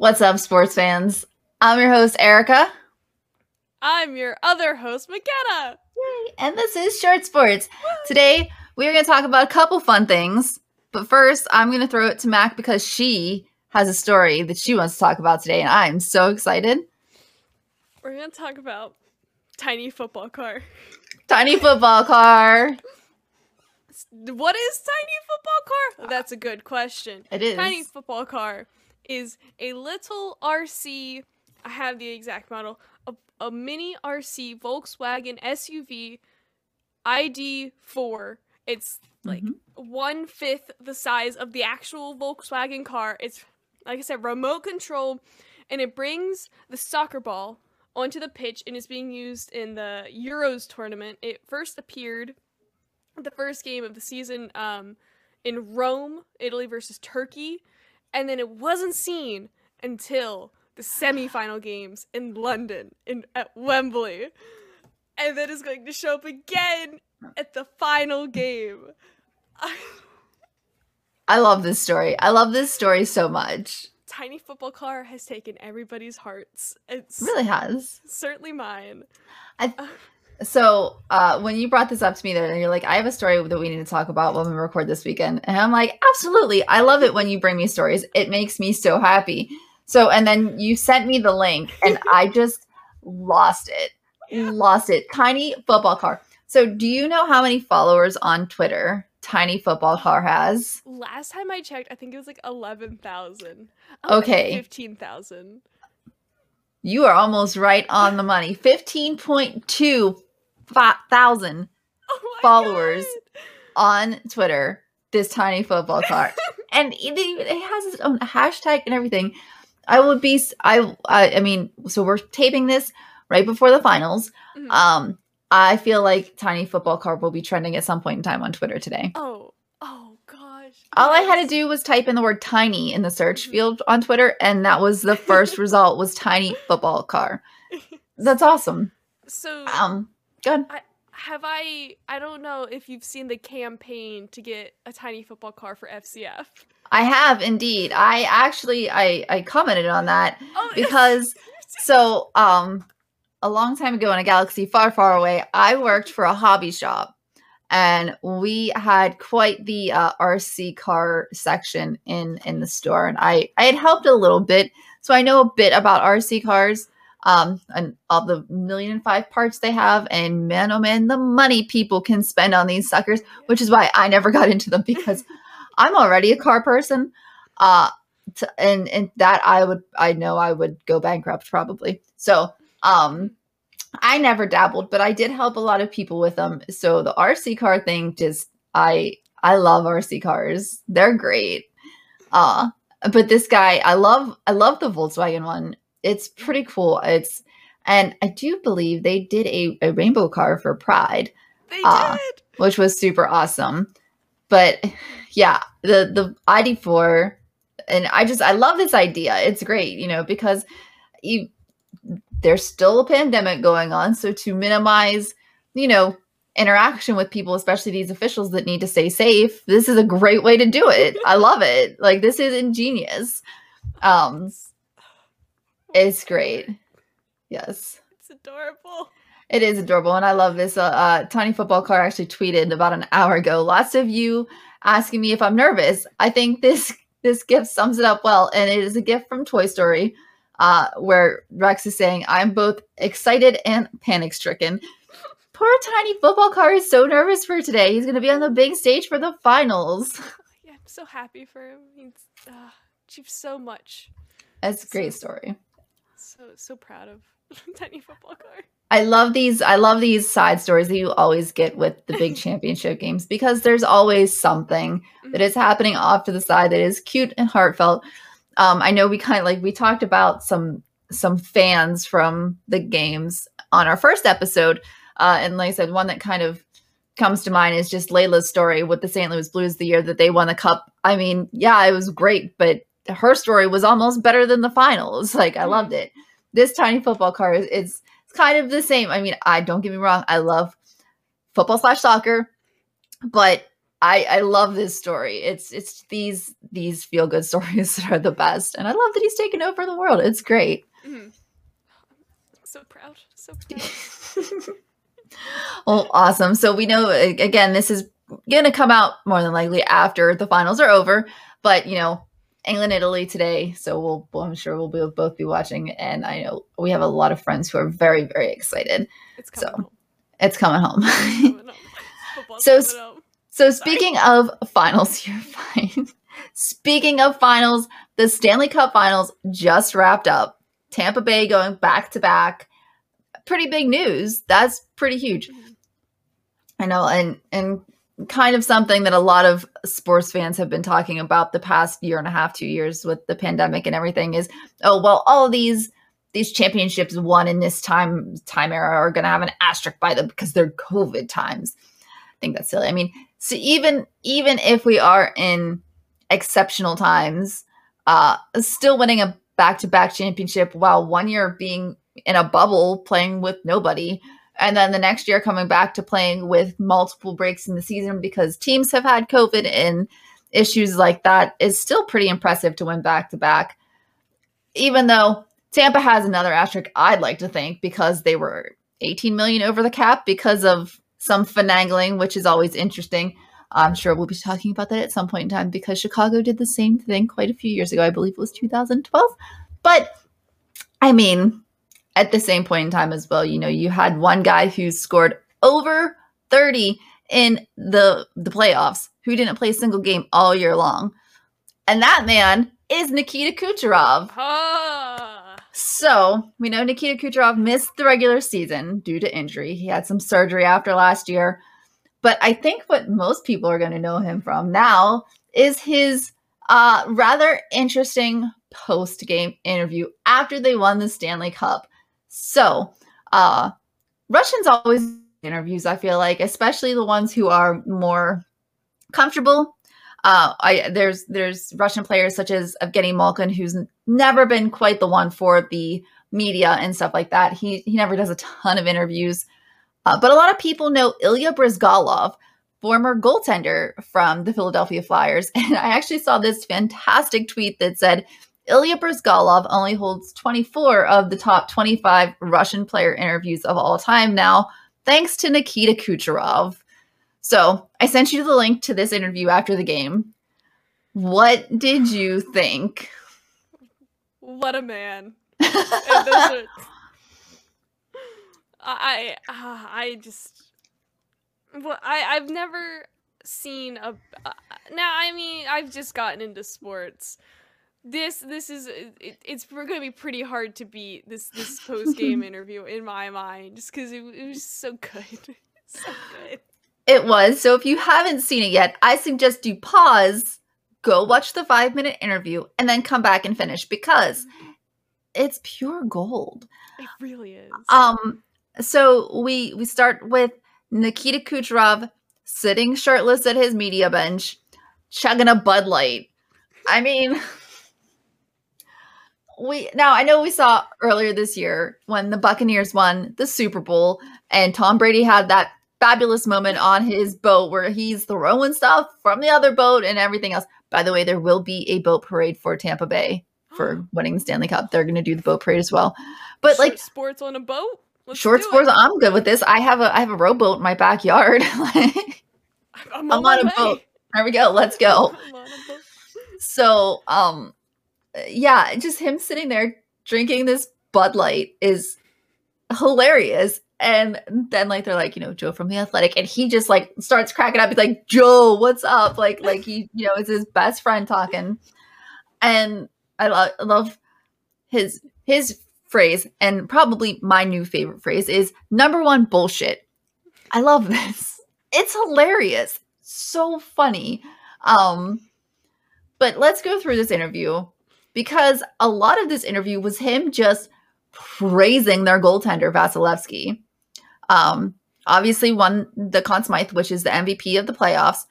What's up, sports fans? I'm your host, Erica. I'm your other host, McKenna. Yay! And this is Short Sports. Today, we're going to talk about a couple fun things. But first, I'm going to throw it to Mac because she has a story that she wants to talk about today, and I'm so excited. We're going to talk about Tiny Football Car. Tiny football car. What is Tiny Football Car? That's a good question. It is. Tiny Football Car is a little RC. I have the exact model. A, a mini RC Volkswagen SUV ID4. It's like Mhm. one fifth the size of the actual Volkswagen car. It's like I said, remote control, and it brings the soccer ball onto the pitch and is being used in the Euros tournament. It first appeared the first game of the season um, in Rome, Italy versus Turkey, and then it wasn't seen until the semifinal games in London in at Wembley. And then it's going to show up again at the final game. I love this story. I love this story so much. Tiny football car has taken everybody's hearts. It's It really has. certainly mine. Uh, So uh, when you brought this up to me there, and you're like, I have a story that we need to talk about when we record this weekend. And I'm like, absolutely. I love it when you bring me stories. It makes me so happy. So, and then you sent me the link and I just lost it. Yeah. Lost it. Tiny football car. So do you know how many followers on Twitter Tiny Football Car has? Last time I checked, I think it was like 11,000. Okay. 15,000. You are almost right on the money. 15.2 fi- thousand Oh Followers. God. on Twitter this tiny football car, and it, it has its own hashtag and everything. I would be, I, I mean, so we're taping this right before the finals. Mhm. Um, I feel like tiny football car will be trending at some point in time on Twitter today. Oh, oh gosh. All I had to do was type in the word tiny in the search field on Twitter, and that was the first result was tiny football car. That's awesome. So, Um, good. have I? I don't know if you've seen the campaign to get a tiny football car for FCF. I have indeed. I actually I I commented on that Oh, because so um a long time ago in a galaxy far far away i worked for a hobby shop and we had quite the uh, rc car section in in the store and i i had helped a little bit so i know a bit about rc cars um and all the million and five parts they have and man oh man the money people can spend on these suckers which is why i never got into them because i'm already a car person. Uh t- and and that i would i know i would go bankrupt probably. So um i never dabbled but i did help a lot of people with them. So the rc car thing just i i love rc cars. They're great. Uh but this guy i love i love the volkswagen one it's pretty cool it's and i do believe they did a, a rainbow car for pride they Ah. did. which was super awesome. But yeah, the the ID4 and I just I love this idea. It's great, you know, because you there's still a pandemic going on, so to minimize, you know, interaction with people, especially these officials that need to stay safe, this is a great way to do it. I love it. Like this is ingenious. Um it's great. Yes. It's adorable. It is adorable, and I love this. Uh, uh, Tiny Football Car actually tweeted about an hour ago. Lots of you asking me if I'm nervous. I think this this gift sums it up well, and it is a gift from Toy Story, uh, where Rex is saying, "I'm both excited and panic stricken." Poor Tiny Football Car is so nervous for today. He's going to be on the big stage for the finals. Yeah, I'm so happy for him. He's uh, achieved so much. That's a great story. So so proud of tiny football car. I love these. I love these side stories that you always get with the big championship games because there's always something that is happening off to the side that is cute and heartfelt. Um, I know we kind of like we talked about some some fans from the games on our first episode, uh, and like I said, one that kind of comes to mind is just Layla's story with the St. Louis Blues the year that they won the cup. I mean, yeah, it was great, but her story was almost better than the finals. Like I loved it. This tiny football car is it's, it's kind of the same. I mean, I don't get me wrong, I love football slash soccer, but I I love this story. It's it's these these feel good stories that are the best, and I love that he's taken over the world. It's great. Mhm. So proud. So proud. well, awesome. So we know again this is going to come out more than likely after the finals are over, but you know England Italy today, so we'll, well I'm sure we'll be, both be watching, and I know we have a lot of friends who are very very excited. It's coming So, home. It's coming home. It's coming home. So home. So speaking of finals, you're fine. speaking of finals, the Stanley Cup finals just wrapped up. Tampa Bay going back to back. Pretty big news. That's pretty huge. Mhm. I know, and and kind of something that a lot of sports fans have been talking about the past year and a half, two years with the pandemic and everything is, oh well, all these these championships won in this time time era are going to have an asterisk by them because they're COVID times. I think that's silly. I mean, so even even if we are in exceptional times, uh, still winning a back to back championship while one year being in a bubble playing with nobody and then the next year coming back to playing with multiple breaks in the season because teams have had COVID and issues like that is still pretty impressive to win back to back. Even though Tampa has another asterisk, I'd like to think because they were 18 million over the cap because of some finagling, which is always interesting. I'm sure we'll be talking about that at some point in time because Chicago did the same thing quite a few years ago. I believe it was 2012. But I mean, at the same point in time as well, you know, you had one guy who scored over 30 in the the playoffs who didn't play a single game all year long. And that man is Nikita Kucherov. Ah. So we know Nikita Kucherov missed the regular season due to injury. He had some surgery after last year. But I think what most people are going to know him from now is his uh, rather interesting post game interview after they won the Stanley Cup. So, uh, Russians always interviews, I feel like, especially the ones who are more comfortable. Uh, I there's there's Russian players such as Evgeny Malkin, who's never been quite the one for the media and stuff like that. He he never does a ton of interviews, uh, but a lot of people know Ilya Bryzgalov, former goaltender from the Philadelphia Flyers, and I actually saw this fantastic tweet that said Ilya Bryzgalov only holds 24 of the top 25 Russian player interviews of all time now, thanks to Nikita Kucherov. So I sent you the link to this interview after the game. What did you think? What a man. I I just well I I've never seen a uh, now I mean I've just gotten into sports. This this is it, it's going to be pretty hard to beat this this post game interview in my mind just because it, it was so good, so good. It was. So if you haven't seen it yet, I suggest you pause, go watch the five minute interview, and then come back and finish because it's pure gold. It really is. Um, so we we start with Nikita Kucherov sitting shirtless at his media bench, chugging a Bud Light. I mean, we now I know we saw earlier this year when the Buccaneers won the Super Bowl and Tom Brady had that fabulous moment on his boat where he's throwing stuff from the other boat and everything else. By the way, there will be a boat parade for Tampa Bay for winning the Stanley Cup. They're going to do the boat parade as well. But like sports on a boat. Let's short sports, it. I'm good with this. I have a I have a rowboat in my backyard. I'm, I'm my on a way. boat. there we go. Let's go. I'm on. So, um, yeah, just him sitting there drinking this Bud Light is hilarious. And then like they're like, you know, Joe from the Athletic, and he just like starts cracking up. He's like, Joe, what's up? Like, like he, you know, it's his best friend talking. And I love I love his his phrase, and probably my new favorite phrase is number one bullshit. I love this. It's hilarious. So funny. Um, but let's go through this interview because a lot of this interview was him just praising their goaltender Vasilevsky. Um, obviously won the Conn Smythe, which is the MVP of the playoffs.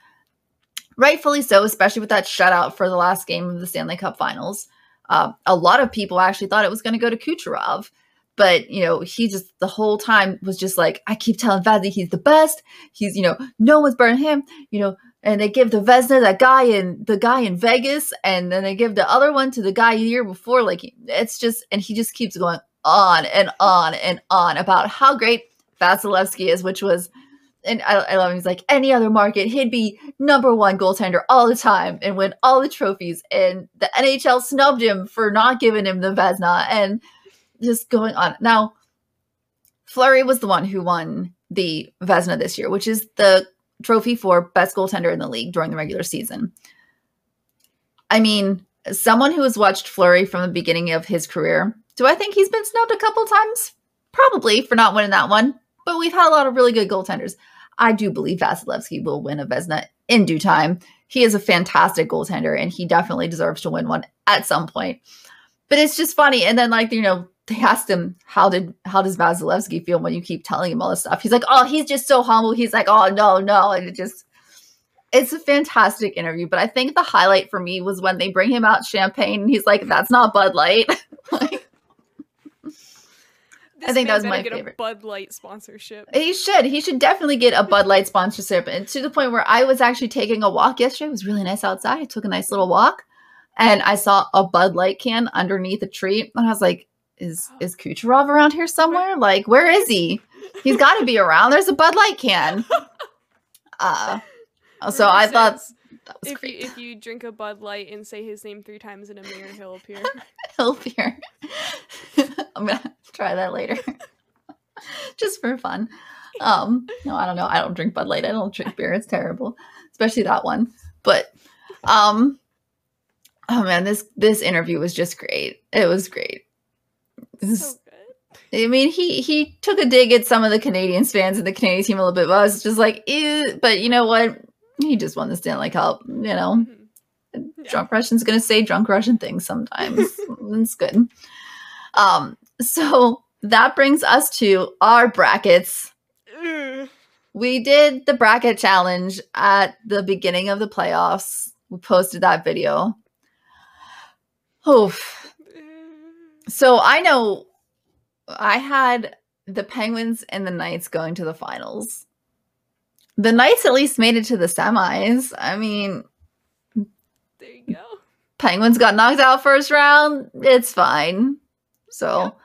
Rightfully so, especially with that shutout for the last game of the Stanley Cup Finals. Uh, a lot of people actually thought it was going to go to Kucherov, but you know he just the whole time was just like, I keep telling Vazzy he's the best. He's you know no one's better than him. You know and they give the Vezina that guy in the guy in Vegas, and then they give the other one to the guy the year before. Like it's just, and he just keeps going on and on and on about how great Vasilevsky is, which was, and I, I love him. He's like any other market, he'd be number one goaltender all the time and win all the trophies. And the NHL snubbed him for not giving him the Vezina, and just going on. Now, Fleury was the one who won the Vezina this year, which is the trophy for best goaltender in the league during the regular season. I mean, someone who has watched Fleury from the beginning of his career, do I think he's been snubbed a couple times? Probably for not winning that one, but we've had a lot of really good goaltenders. I do believe Vasilevsky will win a Vezina in due time. He is a fantastic goaltender and he definitely deserves to win one at some point. But it's just funny. And then, like, you know, they asked him how did how does Vasilevsky feel when you keep telling him all this stuff? He's like, oh, he's just so humble. He's like, oh no, no, and it just it's a fantastic interview. But I think the highlight for me was when they bring him out champagne and he's like, that's not Bud Light. like, I think that was my favorite. Bud Light sponsorship. He should. He should definitely get a Bud Light sponsorship. And to the point where I was actually taking a walk yesterday. It was really nice outside. I took a nice little walk and I saw a Bud Light can underneath a tree. And I was like, is is Kucherov around here somewhere? Like, where is he? He's got to be around. There's a Bud Light can. Uh, so I thought if great. you if you drink a Bud Light and say his name three times in a mirror, he'll appear. he'll appear. I'm gonna try that later, just for fun. Um, no, I don't know. I don't drink Bud Light. I don't drink beer. It's terrible, especially that one. But, um, oh man, this this interview was just great. It was great. So I mean, he he took a dig at some of the Canadiens fans and the Canadian team a little bit. But I was just like, Ew. but you know what? He just won the Stanley Cup. You know, mm-hmm. yeah. drunk Russian's gonna say drunk Russian things sometimes. it's good. Um, so that brings us to our brackets. We did the bracket challenge at the beginning of the playoffs. We posted that video. Oof so I know I had the Penguins and the Knights going to the finals. The Knights at least made it to the semis. I mean, there you go. Penguins got knocked out first round. It's fine. So, yep.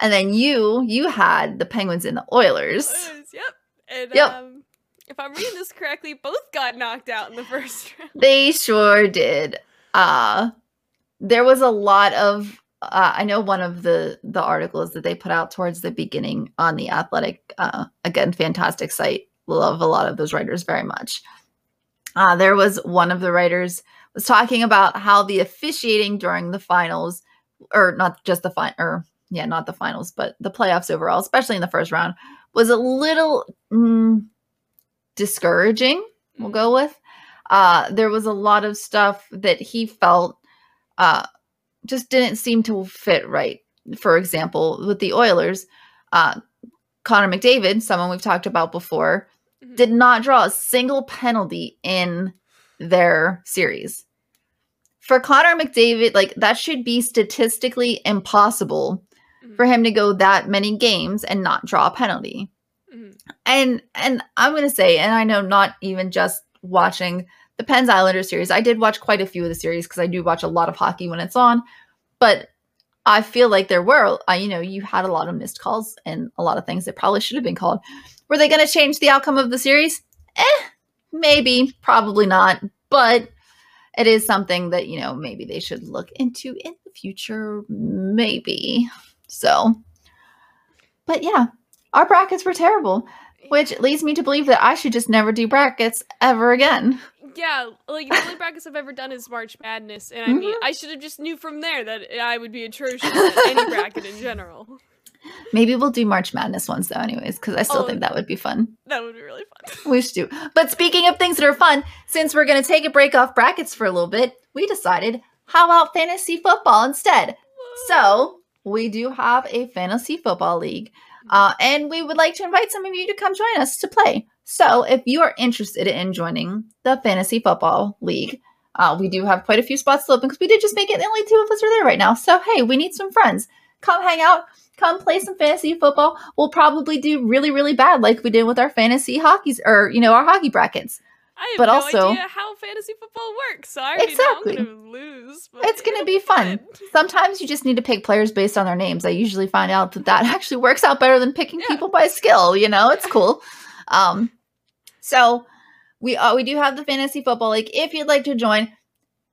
and then you you had the Penguins and the Oilers. Oilers yep. And yep. Um, if I'm reading this correctly, both got knocked out in the first round. They sure did. Uh there was a lot of uh, I know one of the the articles that they put out towards the beginning on the Athletic, uh, again, fantastic site. Love a lot of those writers very much. Uh, there was one of the writers was talking about how the officiating during the finals, or not just the final, or yeah, not the finals, but the playoffs overall, especially in the first round, was a little mm, discouraging. We'll go with. Uh, there was a lot of stuff that he felt uh, just didn't seem to fit right. For example, with the Oilers, uh, Connor McDavid, someone we've talked about before, mm-hmm. did not draw a single penalty in their series. For Connor McDavid, like that should be statistically impossible mm-hmm. for him to go that many games and not draw a penalty. Mm-hmm. And and I'm gonna say, and I know not even just watching the Pens Islanders series. I did watch quite a few of the series because I do watch a lot of hockey when it's on, but I feel like there were, uh, you know, you had a lot of missed calls and a lot of things that probably should have been called. Were they going to change the outcome of the series? Eh, maybe, probably not, but it is something that, you know, maybe they should look into in the future, maybe. So, but yeah, our brackets were terrible, which leads me to believe that I should just never do brackets ever again. Yeah, like the only brackets I've ever done is March Madness, and I mean, mm-hmm. I should have just knew from there that I would be atrocious at any bracket in general. Maybe we'll do March Madness ones though, anyways, because I still oh, think that would be fun. That would be really fun. We should do. But speaking of things that are fun, since we're gonna take a break off brackets for a little bit, we decided how about fantasy football instead? So we do have a fantasy football league, uh, and we would like to invite some of you to come join us to play. So, if you are interested in joining the Fantasy Football League, uh, we do have quite a few spots still open because we did just make it. The only two of us are there right now. So, hey, we need some friends. Come hang out. Come play some fantasy football. We'll probably do really, really bad, like we did with our fantasy hockeys or you know our hockey brackets. I have But no also- idea how fantasy football works, so I already Exactly. know I'm gonna lose. But It's gonna it'll be fun. Sometimes you just need to pick players based on their names. I usually find out that that actually works out better than picking Yeah. people by skill. You know, it's cool. Um, so we uh, we do have the fantasy football league. If you'd like to join,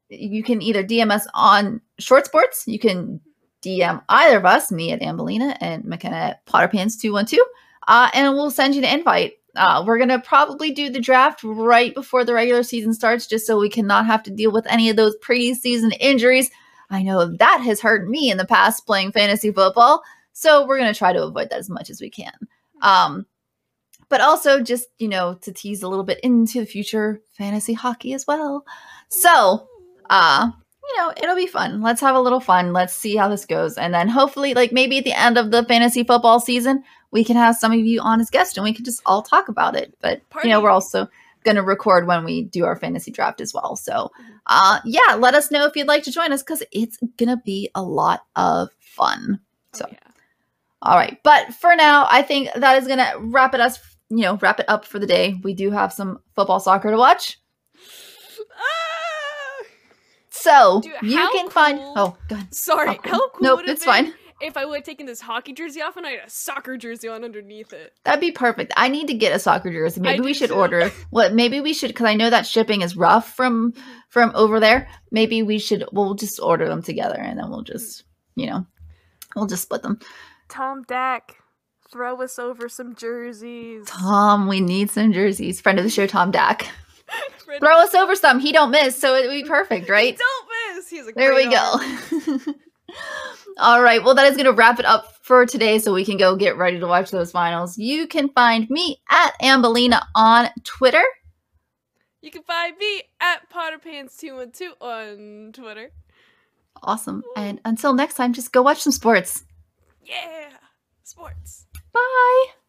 you can either DM us on Short Sports. You can DM either of us, me at Ambelina and McKenna at Potterpants two one two, uh, and we'll send you the invite. Uh, we're gonna probably do the draft right before the regular season starts, just so we cannot have to deal with any of those preseason injuries. I know that has hurt me in the past playing fantasy football, so we're gonna try to avoid that as much as we can. Um, but also just you know to tease a little bit into the future fantasy hockey as well. So, uh, you know, it'll be fun. Let's have a little fun. Let's see how this goes, and then hopefully, like maybe at the end of the fantasy football season, we can have some of you on as guests and we can just all talk about it. But you know, we're also going to record when we do our fantasy draft as well. So, uh, yeah, let us know if you'd like to join us because it's going to be a lot of fun. Oh, So- yeah. All right, but for now, I think that is going to wrap it us. You know, wrap it up for the day. We do have some football soccer to watch. Ah! So Dude, you can find. Oh, God. Sorry, How cool. how cool Nope, it's fine. if I would have taken this hockey jersey off and I had a soccer jersey on underneath it? That'd be perfect. I need to get a soccer jersey. Maybe I we should too. order. What? Maybe we should because I know that shipping is rough from from over there. Maybe we should. We'll just order them together and then we'll just you know we'll just split them. Tom Dak, throw us over some jerseys. Tom, we need some jerseys. Friend of the show, Tom Dak. Throw us over some. He don't miss, so it'd be perfect, right? Don't miss. He's a great. There we arm. go. All right. Well, that is going to wrap it up for today so we can go get ready to watch those finals. You can find me at Ambelina on Twitter. You can find me at PotterPants212 on Twitter. Awesome. And until next time, just go watch some sports. Yeah, sports. Bye.